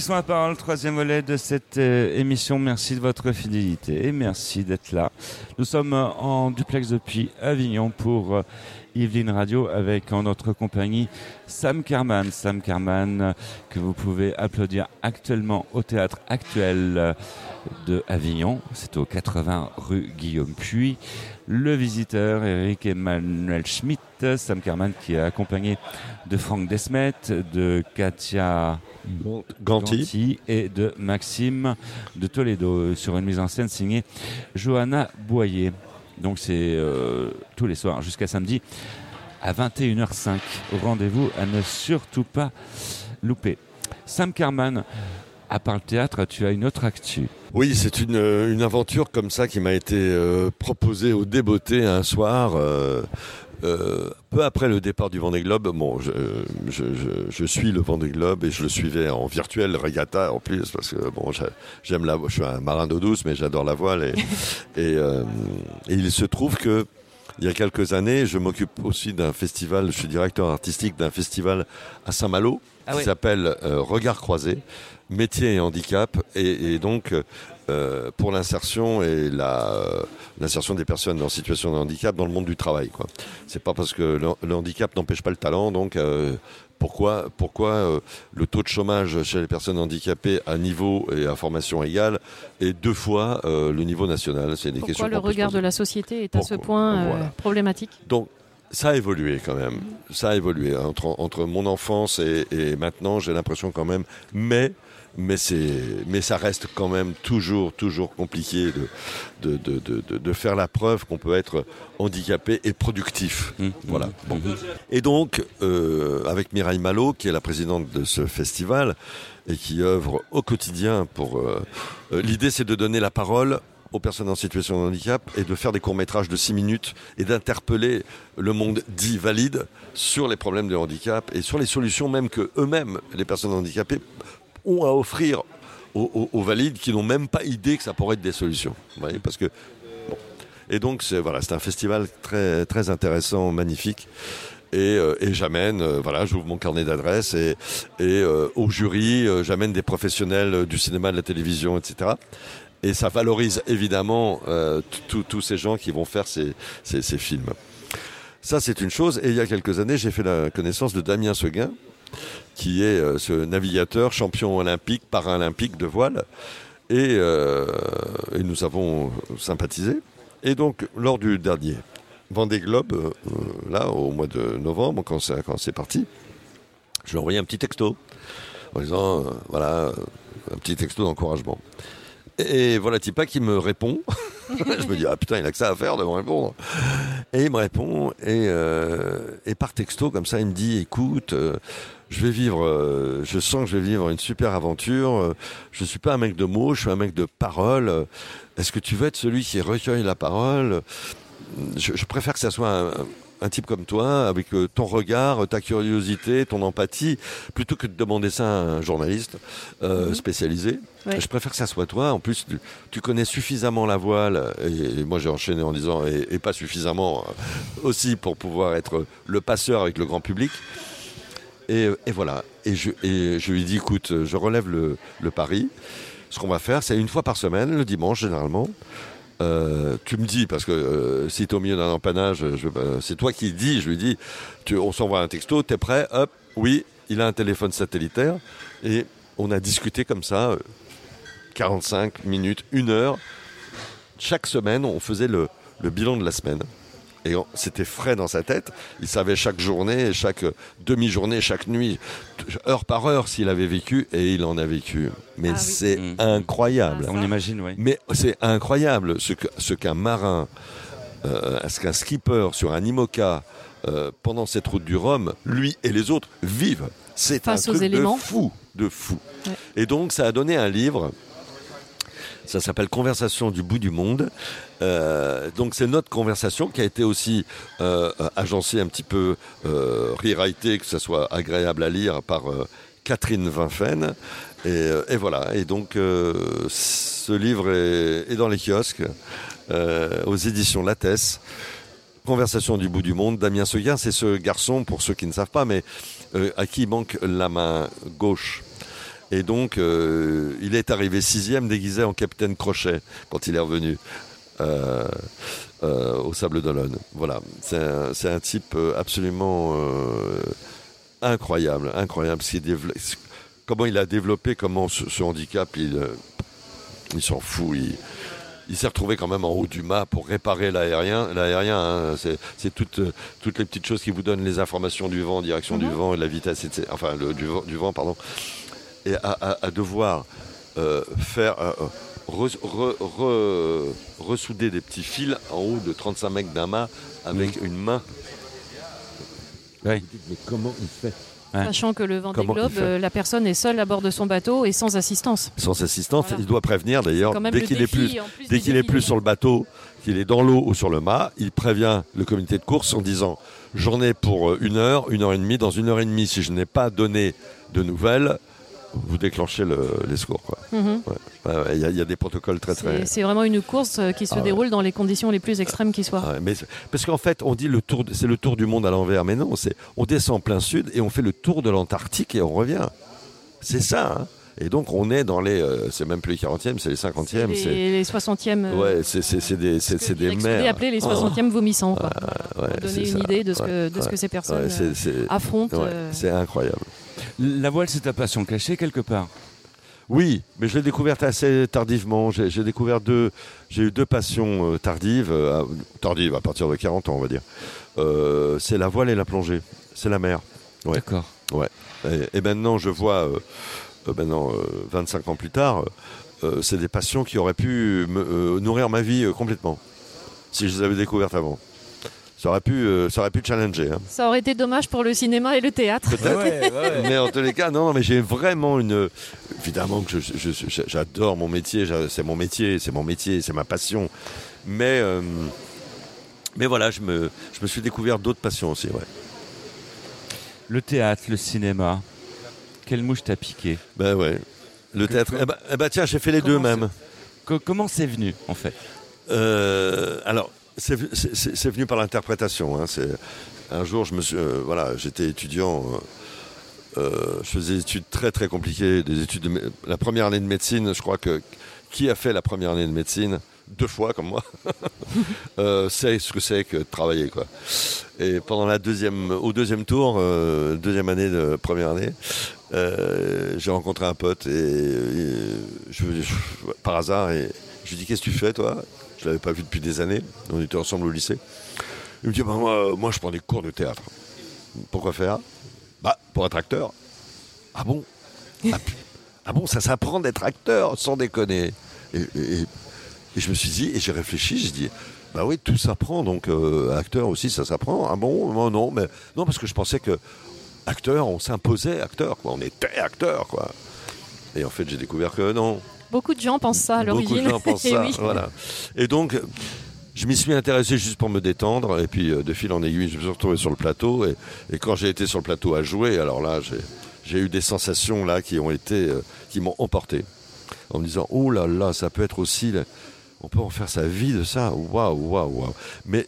ont la parole, troisième volet de cette euh, émission. Merci de votre fidélité et merci d'être là. Nous sommes euh, en duplex depuis Avignon pour euh, Yveline Radio avec en notre compagnie Sam Kerman. Sam euh, que vous pouvez applaudir actuellement au théâtre actuel de Avignon. C'est au 80 rue Guillaume Puy. Le visiteur Eric Emmanuel Schmitt, Sam Kerman qui est accompagné de Franck Desmet, de Katia Ganti. Ganti et de Maxime de Toledo sur une mise en scène signée Johanna Boyer. Donc c'est euh, tous les soirs jusqu'à samedi à 21h05. Au rendez-vous à ne surtout pas louper. Sam Carman, à part le théâtre, tu as une autre actu. Oui, c'est une, euh, une aventure comme ça qui m'a été euh, proposée au débeauté un soir. euh, euh, peu après le départ du Vendée Globe, bon, je, je, je, je suis le Vendée Globe et je le suivais en virtuel regatta en plus parce que bon, j'a- j'aime la, je suis un marin d'eau douce, mais j'adore la voile et, et, euh, et il se trouve que il y a quelques années, je m'occupe aussi d'un festival, je suis directeur artistique d'un festival à Saint-Malo Ah qui s'appelle euh, Regard croisé, métier et handicap, et, et donc euh, pour l'insertion et euh, l'insertion des personnes en situation de handicap dans le monde du travail. C'est pas parce que le, le handicap n'empêche pas le talent, donc pourquoi pourquoi euh, le taux de chômage chez les personnes handicapées à niveau et à formation égale est deux fois euh, le niveau national C'est des questions Pourquoi le regard de la société est à ce point euh, Voilà. problématique? Donc, ça a évolué quand même. Ça a évolué entre, entre mon enfance et, et maintenant, j'ai l'impression quand même. Mais, mais, c'est, mais ça reste quand même toujours, toujours compliqué de, de, de, de, de- faire la preuve qu'on peut être handicapé et productif. Mmh. Voilà. Mmh. Bon. Mmh. Et donc, euh, avec Mireille Malo, qui est la présidente de ce festival et qui œuvre au quotidien pour. euh, euh, l'idée, c'est de donner la parole aux personnes en situation de handicap et de faire des courts-métrages de 6 minutes et d'interpeller le monde dit valide sur les problèmes de handicap et sur les solutions même que eux-mêmes, les personnes handicapées, ont à offrir aux, valides qui n'ont même pas idée que ça pourrait être des solutions. Vous voyez, parce que. Et donc c'est voilà, un festival très très intéressant, magnifique. Et, euh, et j'amène, euh, voilà, j'ouvre mon carnet d'adresses et, et euh, au jury, j'amène des professionnels du cinéma, de la télévision, etc. Et ça valorise évidemment euh, tous ces gens qui vont faire ces, films. Ça, c'est une chose. Et il y a quelques années, j'ai fait la connaissance de Damien Seguin, qui est euh, ce navigateur champion olympique, paralympique de voile. Et, euh, et nous avons sympathisé. Et donc, lors du dernier Vendée Globe, là, au mois de novembre, quand c'est, parti, je lui ai envoyé un petit texto en disant, voilà, un petit texto d'encouragement. Et voilà Tipa qui me répond. je me dis, ah putain, il a que ça à faire de me répondre. Et il me répond, et, euh, par texto, comme ça, il me dit, écoute, euh, je vais vivre, euh, je sens que je vais vivre une super aventure. Je suis pas un mec de mots, je suis un mec de parole. Est-ce que tu veux être celui qui recueille la parole? Je, je préfère que ça soit un, un type comme toi, avec euh, ton regard, ta curiosité, ton empathie, plutôt que de demander ça à un journaliste euh, spécialisé. Ouais. Je préfère que ça soit toi. En plus, tu, tu connais suffisamment la voile, et, et moi j'ai enchaîné en disant, et, et pas suffisamment euh, aussi pour pouvoir être le passeur avec le grand public. Et, et voilà. Et je, lui dis, écoute, je relève le, le pari. Ce qu'on va faire, c'est une fois par semaine, le dimanche généralement. Euh, tu me dis, parce que euh, si tu es au milieu d'un empannage, euh, c'est toi qui dis, je lui dis, tu, on s'envoie un texto, t'es prêt Hop, oui, il a un téléphone satellitaire. Et on a discuté comme ça, euh, 45 minutes, une heure. Chaque semaine, on faisait le bilan de la semaine. Et on- c'était frais dans sa tête. Il savait chaque journée, chaque euh, demi-journée, chaque nuit, heure par heure s'il avait vécu, et il en a vécu. Mais Ah oui. c'est Mhm. incroyable. On imagine, oui. Mais c'est incroyable ce qu'un marin, euh, ce qu'un skipper sur un IMOCA euh, pendant cette route du Rhum, lui et les autres vivent. C'est un aux truc de fou, de fou. Ouais. Et donc ça a donné un livre. Ça s'appelle Conversation du bout du monde. Euh, donc c'est notre conversation qui a été aussi euh, agencée un petit peu, euh, rewritée, que ça soit agréable à lire par euh, Catherine Vinfen. Et, voilà. Et donc ce livre est, est dans les kiosques aux éditions Lattès. Conversation du bout du monde. Damien Seguin, c'est ce garçon, pour ceux qui ne savent pas, mais à qui manque la main gauche. Et donc, euh, il est arrivé sixième déguisé en capitaine Crochet quand il est revenu euh, euh, au Sable d'Olonne. Voilà, c'est un, type absolument incroyable, incroyable. développe- comment il a développé, comment ce, ce handicap, il, il s'en fout. Il, il s'est retrouvé quand même en haut du mât pour réparer l'aérien. L'aérien, hein, c'est, toutes, toutes les petites choses qui vous donnent les informations du vent, direction du vent, et la vitesse, etc. Enfin, le, du, vent, du vent, pardon. Et à, à- à devoir euh, faire euh, re- re- re- ressouder des petits fils en haut de 35 mètres d'un mât avec une main. Mais comment il fait? Ouais. Sachant que le Globe, fait? euh, la personne est seule à bord de son bateau et sans assistance. Sans assistance, Voilà. il doit prévenir d'ailleurs dès qu'il est plus Dès qu'il est plus sur le bateau, qu'il est dans l'eau ou sur le mât, il prévient le comité de course en disant J'en ai pour une heure, une heure et demie. Dans une heure et demie, si je n'ai pas donné de nouvelles, vous déclenchez le- les secours. Mhm. Ouais. Ouais, ouais, Il y, a- il y a des protocoles très très. C'est vraiment une course euh, qui se Ah ouais. déroule dans les conditions les plus extrêmes qui soient. Ah mais parce qu'en fait, on dit le tour, c'est le tour du monde à l'envers, mais non, c'est on descend en plein sud et on fait le tour de l'Antarctique et on revient. C'est ça. hein. Et donc on est dans les, euh, c'est même plus les 40e, c'est les 50e. les, c'est- les 60e. euh, Ouais, c'est des, c'est ce des mers. appelait les 60e vomissants. quoi, Ouais, pour donner une ça. idée de ce que, Ouais, de ce que ouais. ces personnes affrontent. c'est incroyable. La voile, c'est ta passion cachée quelque part. Oui, mais je l'ai découverte assez tardivement. J'ai j'ai découvert deux, j'ai eu deux passions euh, tardives, euh, tardives à partir de 40 ans, on va dire. Euh, c'est la voile et la plongée. C'est la mer. Ouais. D'accord. Et, et maintenant, je vois, maintenant, euh, 25 ans plus tard, c'est des passions qui auraient pu me, nourrir ma vie complètement, si je les avais découvertes avant. Ça aurait pu, euh, ça aurait pu challenger. hein. Ça aurait été dommage pour le cinéma et le théâtre. mais en tous les cas, non, non, mais j'ai vraiment une. Évidemment que j'adore mon métier, c'est mon métier, c'est mon métier, c'est ma passion. Mais, euh, mais voilà, je me, je me suis découvert d'autres passions aussi. Ouais. Le théâtre, le cinéma. Quelle mouche t'a piqué? Ben ouais. Le Que- théâtre. que- Eh ben, eh ben, tiens, j'ai fait les deux même. Co- Comment c'est venu en fait? Euh, alors, c'est venu par l'interprétation. hein. Un jour, je me suis, euh, voilà, j'étais étudiant. euh, euh, je faisais des études très très compliquées, des études de la première année de médecine. Je crois que qui a fait la première année de médecine? Deux fois comme moi sait ce que c'est que de travailler quoi. Et pendant la deuxième, au deuxième tour, deuxième année de première année, j'ai rencontré un pote et, par hasard et je lui dis qu'est-ce que tu fais toi? Je l'avais pas vu depuis des années. On était ensemble au lycée. Il me dit bah, moi, moi je prends des cours de théâtre. Pourquoi faire? Bah pour être acteur. Ah bon? Ah, ah bon ça s'apprend d'être acteur sans déconner. Et, je me suis dit et j'ai réfléchi. J'ai dit bah oui tout s'apprend donc euh, acteur aussi ça s'apprend. Ah bon? Moi, non mais non parce que je pensais que acteur on s'imposait acteur quoi. On était acteur quoi. Et en fait j'ai découvert que non. Beaucoup de gens pensent ça à Beaucoup l'origine. de gens pensent Et ça. oui. Voilà. Et donc, je m'y suis intéressé juste pour me détendre. Et puis, euh, de fil en aiguille, je me suis retrouvé sur le plateau. Et, et quand j'ai été sur le plateau à jouer, alors là, j'ai- j'ai eu des sensations là qui ont été, euh, qui m'ont emporté. En me disant, oh là là, ça peut être aussi, on peut en faire sa vie de ça. Waouh, waouh, waouh. Mais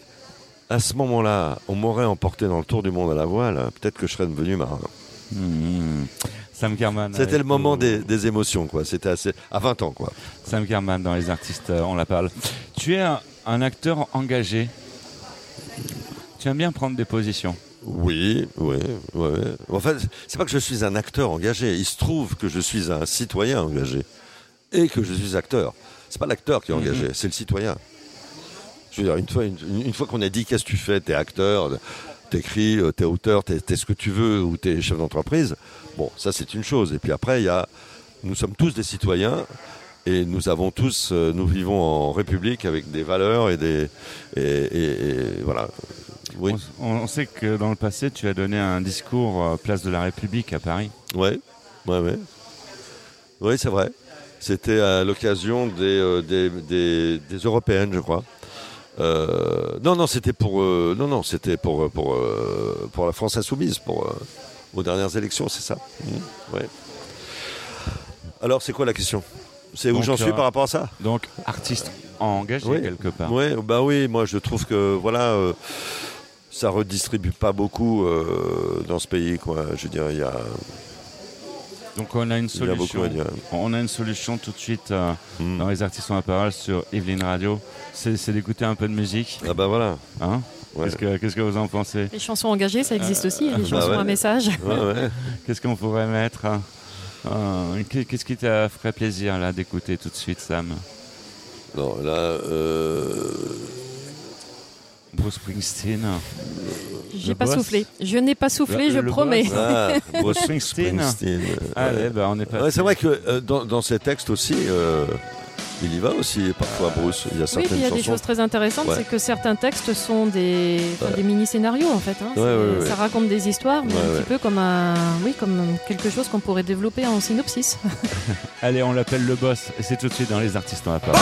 à ce moment-là, on m'aurait emporté dans le tour du monde à la voile. Peut-être que je serais devenu marin. Hmm. Sam Kerman. C'était le moment des, des émotions, quoi. C'était assez, à 20 ans, quoi. Sam Kerman dans Les Artistes, euh, on la parle. Tu es un, un acteur engagé. Tu aimes bien prendre des positions. Oui, oui, oui. En fait, c'est pas que je suis un acteur engagé. Il se trouve que je suis un citoyen engagé et que je suis acteur. C'est pas l'acteur qui est engagé, c'est le citoyen. Je veux dire, une fois, une, une fois qu'on a dit qu'est-ce que tu fais, t'es acteur, t'écris, euh, t'es auteur, t'es ce que tu veux ou t'es chef d'entreprise. Bon, ça c'est une chose. Et puis après, il y a, nous sommes tous des citoyens et nous avons tous, euh, nous vivons en République avec des valeurs et des, et, et- et voilà. Oui. On, on sait que dans le passé, tu as donné un discours euh, place de la République à Paris. Ouais, ouais, ouais. Oui, c'est vrai. C'était à l'occasion des, euh, des, des- des européennes, je crois. Euh, non, non, c'était pour, euh, non, non, c'était pour, euh, pour, euh, pour la France insoumise, pour aux dernières élections, c'est ça. Ouais. Alors, c'est quoi la question? C'est où j'en suis par rapport à ça? Donc, artiste engagé Oui. quelque part. Ouais, bah oui, moi je trouve que voilà, ça redistribue pas beaucoup dans ce pays, quoi. Je veux dire, il y a, Donc on a une Il y a beaucoup solution. à dire. On a une solution tout de suite euh, Mm. dans les artistes en la parole sur Evelyn Radio. C'est c'est d'écouter un peu de musique. Ah bah voilà. Hein Ouais. Qu'est-ce que Qu'est-ce que vous en pensez Les chansons engagées, ça existe aussi, les bah chansons ouais. à message. Ouais, ouais. Qu'est-ce qu'on pourrait mettre hein Euh, qu'est- Qu'est-ce qui t'a ferait plaisir là d'écouter tout de suite, Sam? Non, là, euh, Bruce Springsteen. J'ai pas boss. soufflé. Je n'ai pas soufflé, Le- je le promets. ah, Bruce Springsteen. Springsteen. Allez, Ouais. bah on est pas. Ouais, c'est vrai que euh, dans, dans ses textes aussi, euh, il y va aussi parfois, Bruce. Il y a Oui, certaines puis il y a des choses très intéressantes, Ouais. c'est que certains textes sont des, Ouais. des mini-scénarios en fait. hein. Ouais, C'est- ouais, Ça ouais. raconte des histoires, mais Ouais, un ouais. petit peu comme un, oui, comme quelque chose qu'on pourrait développer en synopsis. Allez, on l'appelle le boss. Et c'est tout de suite dans les artistes en la parole.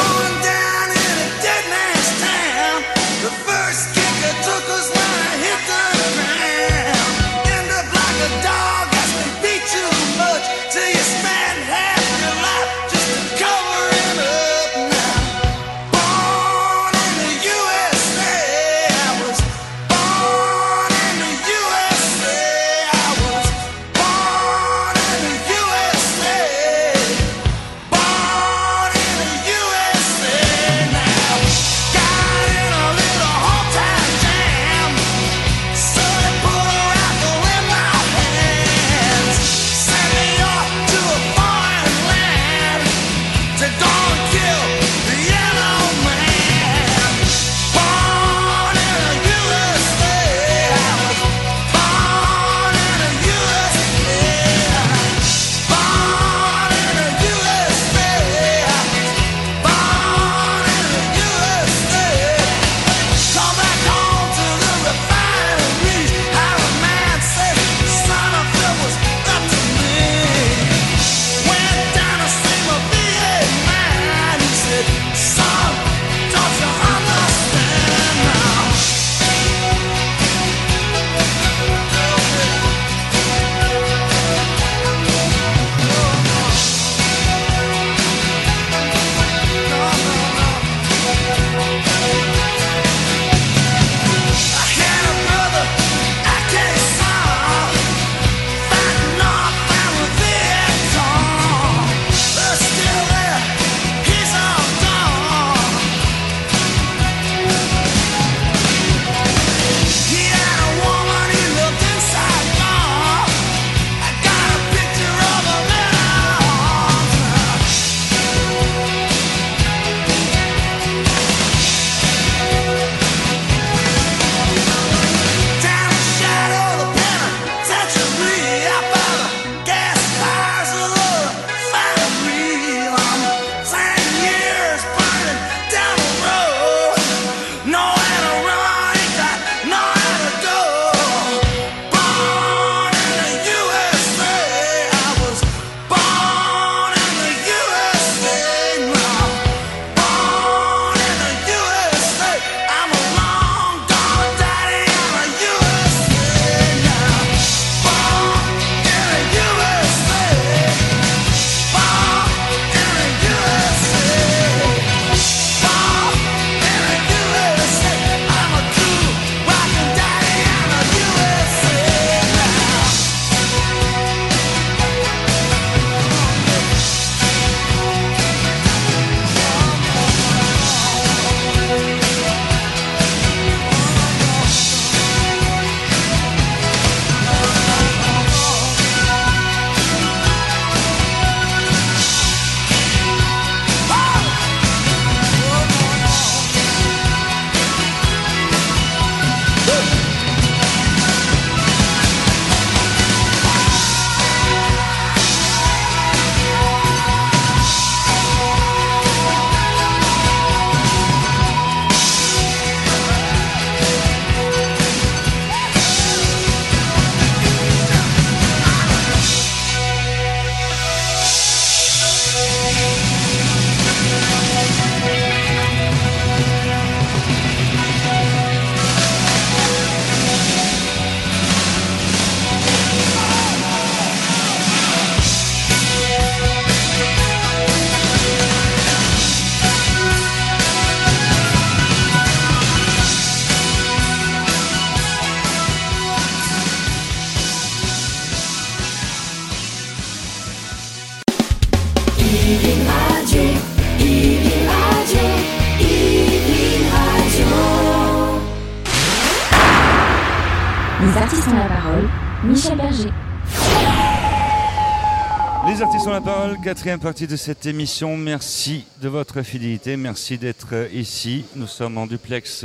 Quatrième partie de cette émission. Merci de votre fidélité, merci d'être ici. Nous sommes en duplex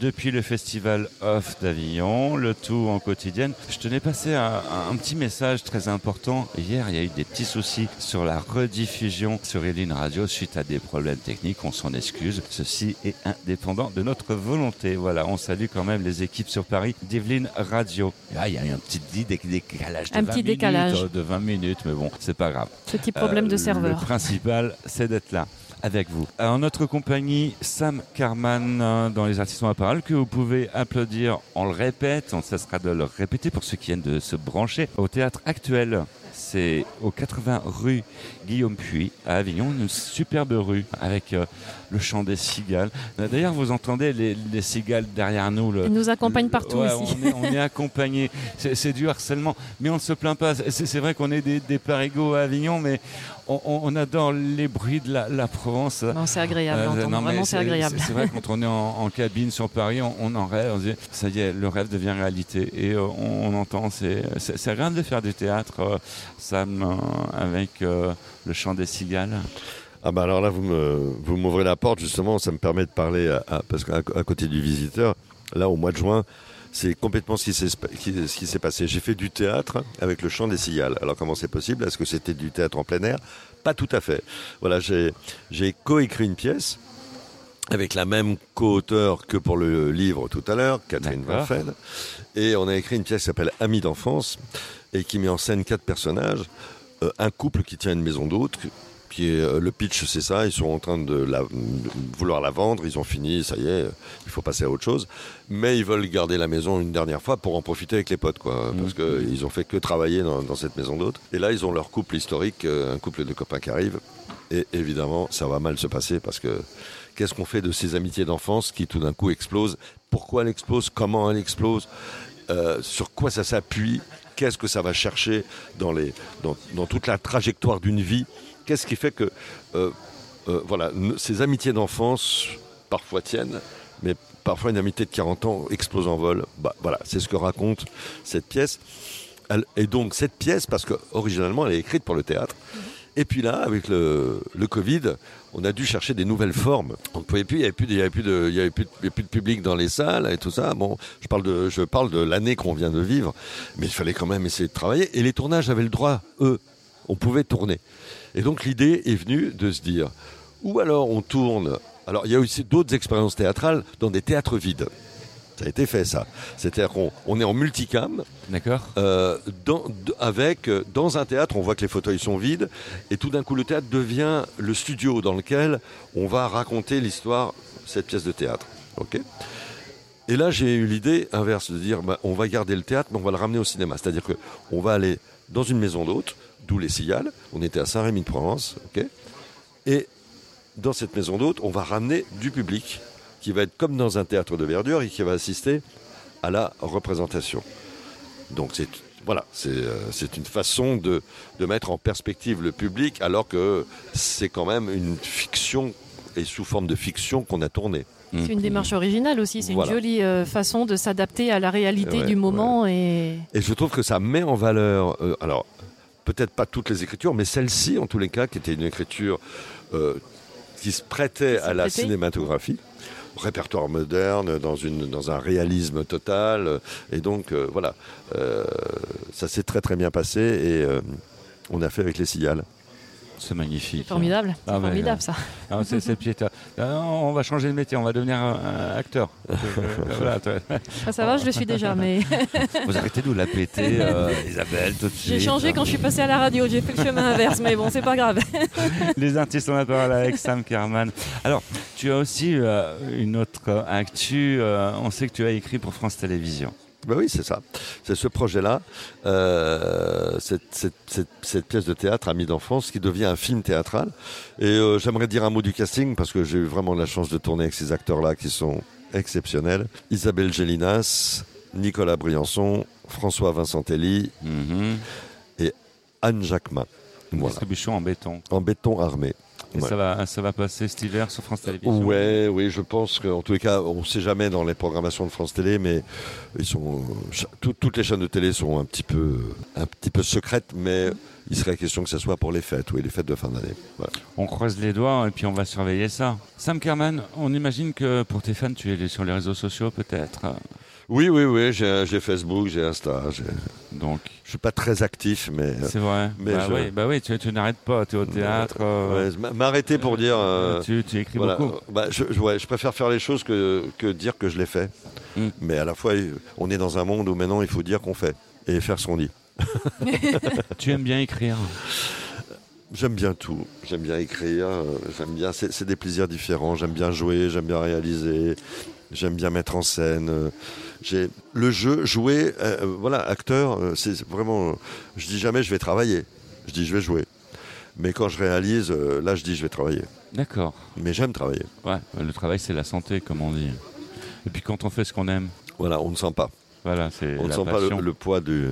depuis le festival Off d'Avignon, le tout en quotidienne. Je tenais à passer un, un petit message très important. Hier, il y a eu des petits soucis sur la rediffusion sur Eline Radio suite à des problèmes techniques. On s'en excuse. Ceci est indépendant de notre volonté. Voilà, on salue quand même les équipes sur Paris d'Eveline Radio. Là, il y a eu un petit dé- décalage de Un 20 petit minutes, décalage. euh, de 20 minutes, mais bon, c'est pas grave. Petit problème de Euh, serveur. Le principal, c'est d'être là avec vous. En notre compagnie, Sam Carman euh, dans Les Artistes à Parole, que vous pouvez applaudir, on le répète, on cessera de le répéter pour ceux qui viennent de se brancher, au théâtre actuel. C'est au 80 rue Guillaume Puy à Avignon, une superbe rue avec euh, le chant des cigales. Euh, D'ailleurs, vous entendez les, les cigales derrière nous. le- Ils nous accompagnent le- partout ouais, ici. On est, on est accompagné. C'est du harcèlement, mais on ne se plaint pas. C'est c'est vrai qu'on est des, des parigots à Avignon, mais on, adore les bruits de la, la Provence. Non, c'est agréable. Euh, non, Vraiment, c'est agréable. C'est vrai, quand on est en, en cabine sur Paris, on, on en rêve. On se dit, ça y est, le rêve devient réalité. Et euh, on, on entend, c'est agréable de faire du théâtre, euh, Sam, euh, avec euh, le chant des cigales. Ah bah alors là, vous m'ouvrez la porte, justement, ça me permet de parler, à- à- parce qu'à à côté du visiteur, là, au mois de juin, c'est complètement ce qui s'est passé. J'ai fait du théâtre avec le chant des cigales. Alors comment c'est possible? Est-ce que c'était du théâtre en plein air? Pas tout à fait. Voilà, j'ai coécrit une pièce avec la même co-auteur que pour le livre tout à l'heure, Catherine. Varfeld. Et on a écrit une pièce qui s'appelle Amis d'enfance et qui met en scène quatre personnages. Euh, un couple qui tient une maison d'hôte, qui est euh, le pitch, c'est ça. Ils sont en train de, la, de vouloir la vendre. Ils ont fini, ça y est. Il faut passer à autre chose. Mais ils veulent garder la maison une dernière fois pour en profiter avec les potes, quoi. Parce que ils ont fait que travailler dans, dans cette maison d'hôte. Et là, ils ont leur couple historique, euh, un couple de copains qui arrive. Et évidemment, ça va mal se passer parce que qu'est-ce qu'on fait de ces amitiés d'enfance qui tout d'un coup explosent? Pourquoi elle explose Comment elle explose Euh, Sur quoi ça s'appuie? Qu'est-ce que ça va chercher dans, les, dans, dans toute la trajectoire d'une vie Qu'est-ce qui fait que euh, euh, voilà, ces amitiés d'enfance parfois tiennent, mais parfois une amitié de 40 ans explose en vol. Bah, voilà, c'est ce que raconte cette pièce. Et donc cette pièce, parce que originalement elle est écrite pour le théâtre, et puis là, avec le, Covid, on a dû chercher des nouvelles formes. On ne pouvait plus, il n'y avait, plus de- public dans les salles et tout ça. Bon, je parle de l'année qu'on vient de vivre, mais il fallait quand même essayer de travailler. Et les tournages avaient le droit, eux, on pouvait tourner. Et donc l'idée est venue de se dire, ou alors on tourne. Alors il y a aussi d'autres expériences théâtrales dans des théâtres vides. Ça a été fait ça. C'est-à-dire qu'on on est en multicam, D'accord euh, dans, avec, euh, dans un théâtre, on voit que les fauteuils sont vides, et tout d'un coup, le théâtre devient le studio dans lequel on va raconter l'histoire, cette pièce de théâtre. ok? Et là, j'ai eu l'idée inverse de dire, bah, on va garder le théâtre, mais on va le ramener au cinéma. C'est-à-dire que on va aller dans une maison d'hôte, d'où les cigales. On était à Saint-Rémy-de-Provence, ok Et dans cette maison d'hôte, on va ramener du public qui va être comme dans un théâtre de verdure et qui va assister à la représentation. Donc c'est voilà, c'est euh, c'est une façon de, de mettre en perspective le public alors que c'est quand même une fiction et sous forme de fiction qu'on a tourné. C'est une démarche originale aussi. C'est Voilà. une jolie euh, façon de s'adapter à la réalité Ouais, du moment. Et Et je trouve que ça met en valeur, euh, alors peut-être pas toutes les écritures, mais celle-ci en tous les cas, qui était une écriture euh, qui se prêtait à la prêtait. cinématographie, répertoire moderne, dans, une, dans un réalisme total. euh, Et donc euh, voilà, euh, ça s'est très très bien passé et euh, on a fait avec les cigales. C'est magnifique. c'est formidable. Ah formidable ouais. ça. Ah, c'est c'est piéta. Ah, non, on va changer de métier, on va devenir un, un acteur. Euh, voilà. Ah, ça va, je le suis déjà, mais Vous arrêtez de nous la péter, euh, Isabelle, tout de suite. j'ai changé quand je suis passé à la radio. J'ai fait le chemin inverse, mais bon, c'est pas grave. Les artistes ont la parole avec Sam Kerman. Alors, tu as aussi euh, une autre euh, actu. euh, on sait que tu as écrit pour France Télévisions. Ben oui, c'est ça. C'est ce projet-là, euh, cette, cette- cette- cette pièce de théâtre, Amis d'enfance, qui devient un film théâtral. Et euh, j'aimerais dire un mot du casting, parce que j'ai eu vraiment la chance de tourner avec ces acteurs-là qui sont exceptionnels. Isabelle Gélinas, Nicolas Briançon, François Vincentelli, Mhm. Anne Jacquemin. Voilà. Distribution en béton. En béton armé. Et ça, va, ça va passer cet hiver sur France Télévisions? Ouais, oui, je pense qu'en tous les cas, on ne sait jamais dans les programmations de France Télé, mais ils sont, tout- toutes les chaînes de télé sont un petit peu, un petit peu secrètes, mais il serait question que ce soit pour les fêtes, oui, les fêtes de fin d'année. Voilà. On croise les doigts et puis on va surveiller ça. Sam Kerman, on imagine que pour tes fans, tu es sur les réseaux sociaux peut-être. Oui, oui, oui, j'ai Facebook, j'ai Insta. Donc, Je suis pas très actif, mais c'est vrai. mais bah, je- oui, bah oui, tu, tu n'arrêtes pas, tu es au théâtre. euh, Ouais, m'arrêter pour dire. euh, tu, tu écris voilà, beaucoup. euh, bah, je, je- ouais, je préfère faire les choses que, que dire que je les fais. Mm. Mais à la fois, on est dans un monde où maintenant il faut dire qu'on fait et faire ce qu'on dit. Tu aimes bien écrire. J'aime bien tout. J'aime bien écrire. euh, J'aime bien. C'est des plaisirs différents. J'aime bien jouer. J'aime bien réaliser. J'aime bien mettre en scène. J'ai le jeu, jouer. euh, euh, voilà, acteur. euh, C'est vraiment. Je dis jamais je vais travailler. Je dis je vais jouer. Mais quand je réalise, euh, là je dis je vais travailler. D'accord. Mais j'aime travailler. Ouais, le travail, c'est la santé, comme on dit. Et puis quand on fait ce qu'on aime, Voilà, on ne sent pas. voilà, c'est On ne sent pas le, le poids du,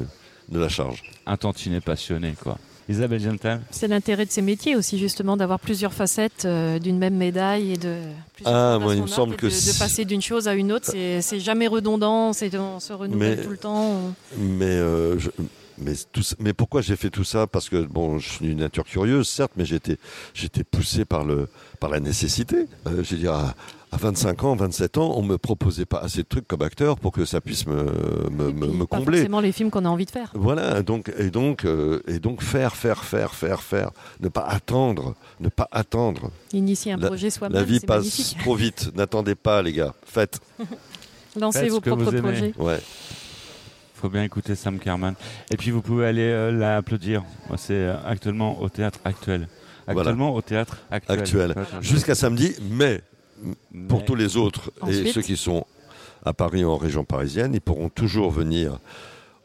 de la charge. Un tantinet passionné, quoi. Isabelle Gental C'est l'intérêt de ces métiers aussi, justement, d'avoir plusieurs facettes euh, d'une même médaille et de. Ah, moi, il me semble que de, passer d'une chose à une autre, c'est c'est jamais redondant, c'est on se renouvelle Mais- tout le temps. on- Mais, euh, je- mais, tout mais pourquoi j'ai fait tout ça? Parce que bon, je suis d'une nature curieuse, certes, mais j'étais, j'étais poussé par, le, par la nécessité. Euh, je veux dire, à, à 25 ans, 27 ans, on me proposait pas assez de trucs comme acteur pour que ça puisse me, me, et me- puis me pas combler. forcément les films qu'on a envie de faire. Voilà, donc, et, donc, euh, et donc faire, faire, faire, faire, faire. Ne pas attendre, ne pas attendre. Initier un La- projet soi-même, La vie passe magnifique. trop vite. N'attendez pas, les gars. Faites. Lancez Faites vos propres projets. Ouais. faut bien écouter Sam Kerman. Et puis vous pouvez aller euh, l'applaudir. Moi, C'est euh, actuellement au théâtre actuel. Voilà. Actuellement au théâtre actuel. Actuel. Jusqu'à samedi, mais pour tous les autres et ceux qui sont à Paris ou en région parisienne, ils pourront toujours venir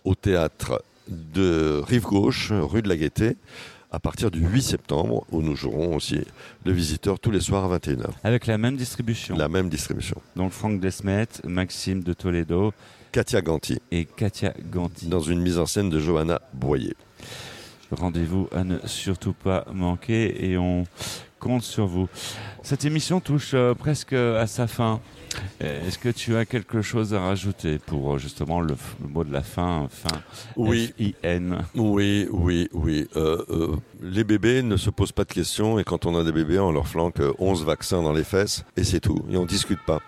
au théâtre de Rive Gauche, rue de la Gaîté, à partir du 8 septembre, où nous jouerons aussi le visiteur tous les soirs à 21h. Avec la même distribution. La même distribution. Donc Franck Desmet, Maxime de Toledo Katia Ganti, et Katia Ganti. dans une mise en scène de Johanna Boyer. Rendez-vous à ne surtout pas manquer et on compte sur vous. Cette émission touche euh, presque à sa fin. Euh, Est-ce que tu as quelque chose à rajouter pour euh, justement le, mot de la fin, fin Oui, F-I-N? Oui, oui, oui. Euh, euh, les bébés ne se posent pas de questions et quand on a des bébés, on leur flanque euh, 11 vaccins dans les fesses et c'est tout. Et on discute pas.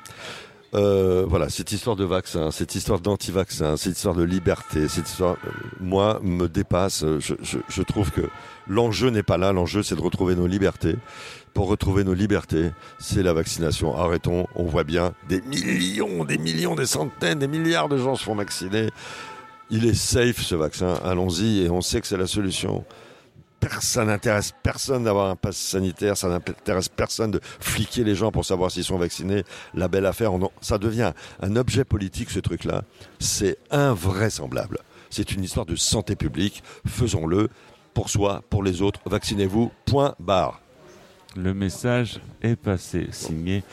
Euh, voilà, cette histoire de vaccin, cette histoire d'anti-vaccin, cette histoire de liberté, cette histoire, euh, moi, me dépasse. Je, je- je trouve que l'enjeu n'est pas là. L'enjeu, c'est de retrouver nos libertés. Pour retrouver nos libertés, c'est la vaccination. Arrêtons. On voit bien des millions, des millions, des centaines, des milliards de gens se font vacciner. Il est safe ce vaccin. Allons-y et on sait que c'est la solution. Ça n'intéresse personne d'avoir un pass sanitaire, ça n'intéresse personne de fliquer les gens pour savoir s'ils sont vaccinés. La belle affaire, ça devient un objet politique ce truc-là. C'est invraisemblable. C'est une histoire de santé publique. Faisons-le pour soi, pour les autres. Vaccinez-vous. Point barre. Le message est passé, signé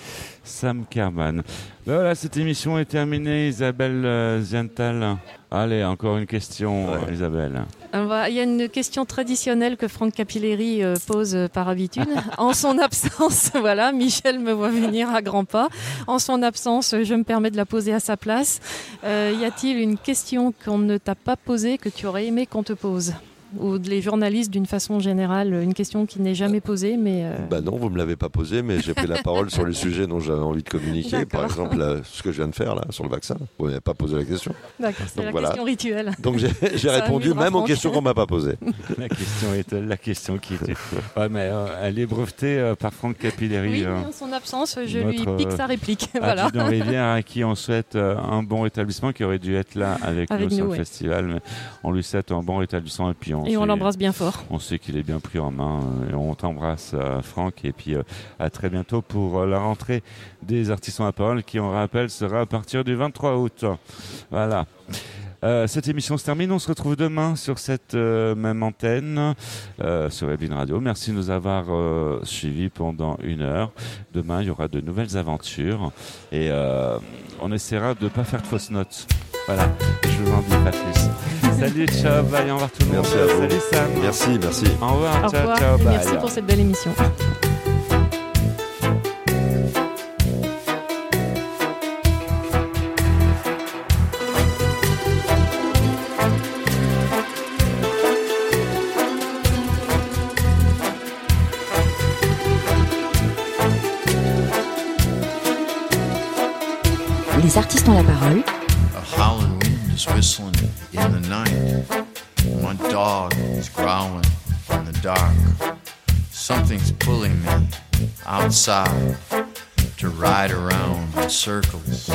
Sam Kerman. Ben voilà, cette émission est terminée, Isabelle euh, Ziental. Allez, encore une question, Ouais. euh, Isabelle. Va- Il y a une question traditionnelle que Franck Capilleri euh, pose euh, par habitude. En son absence, voilà, Michel me voit venir à grands pas. En son absence, je me permets de la poser à sa place. Euh, y a-t-il une question qu'on ne t'a pas posée que tu aurais aimé qu'on te pose? Ou les journalistes d'une façon générale, une question qui n'est jamais posée, mais euh, Bah non, vous me l'avez pas posé, mais j'ai pris la parole sur le sujet dont j'avais envie de communiquer. Par exemple, là, ce que je viens de faire là sur le vaccin. Vous m'avez pas posé la question. d'accord, c'est Donc la voilà. question rituelle. Donc j'ai répondu même aux questions qu'on m'a pas posées. La question est la question qui était. Ouais, mais euh, elle est brevetée euh, par Franck Capilleri. Oui, euh, en son absence, je lui pique euh, sa réplique. voilà. Rivière, à qui on souhaite euh, un bon rétablissement, qui aurait dû être là avec, Avec nous, sur nous, le festival. Mais on lui souhaite un bon rétablissement et puis on, Et on l'embrasse bien fort. On sait qu'il est bien pris en main. euh, Et on t'embrasse, euh, Franck. Et puis euh, à très bientôt pour la rentrée des artisans à parole qui, on rappelle, sera à partir du 23 août. Voilà. Euh, cette émission se termine. On se retrouve demain sur cette euh, même antenne, euh, sur Webin Radio. Merci de nous avoir suivis pendant une heure. Demain, il y aura de nouvelles aventures et on essaiera de ne pas faire de fausses notes. Voilà, je vous en dis pas plus. Salut, ciao, bye, au revoir tout le monde. Merci à vous. Salut Sam. Merci, merci. Au revoir, Au ciao, revoir ciao, bye. merci pour cette belle émission. To ride around in circles.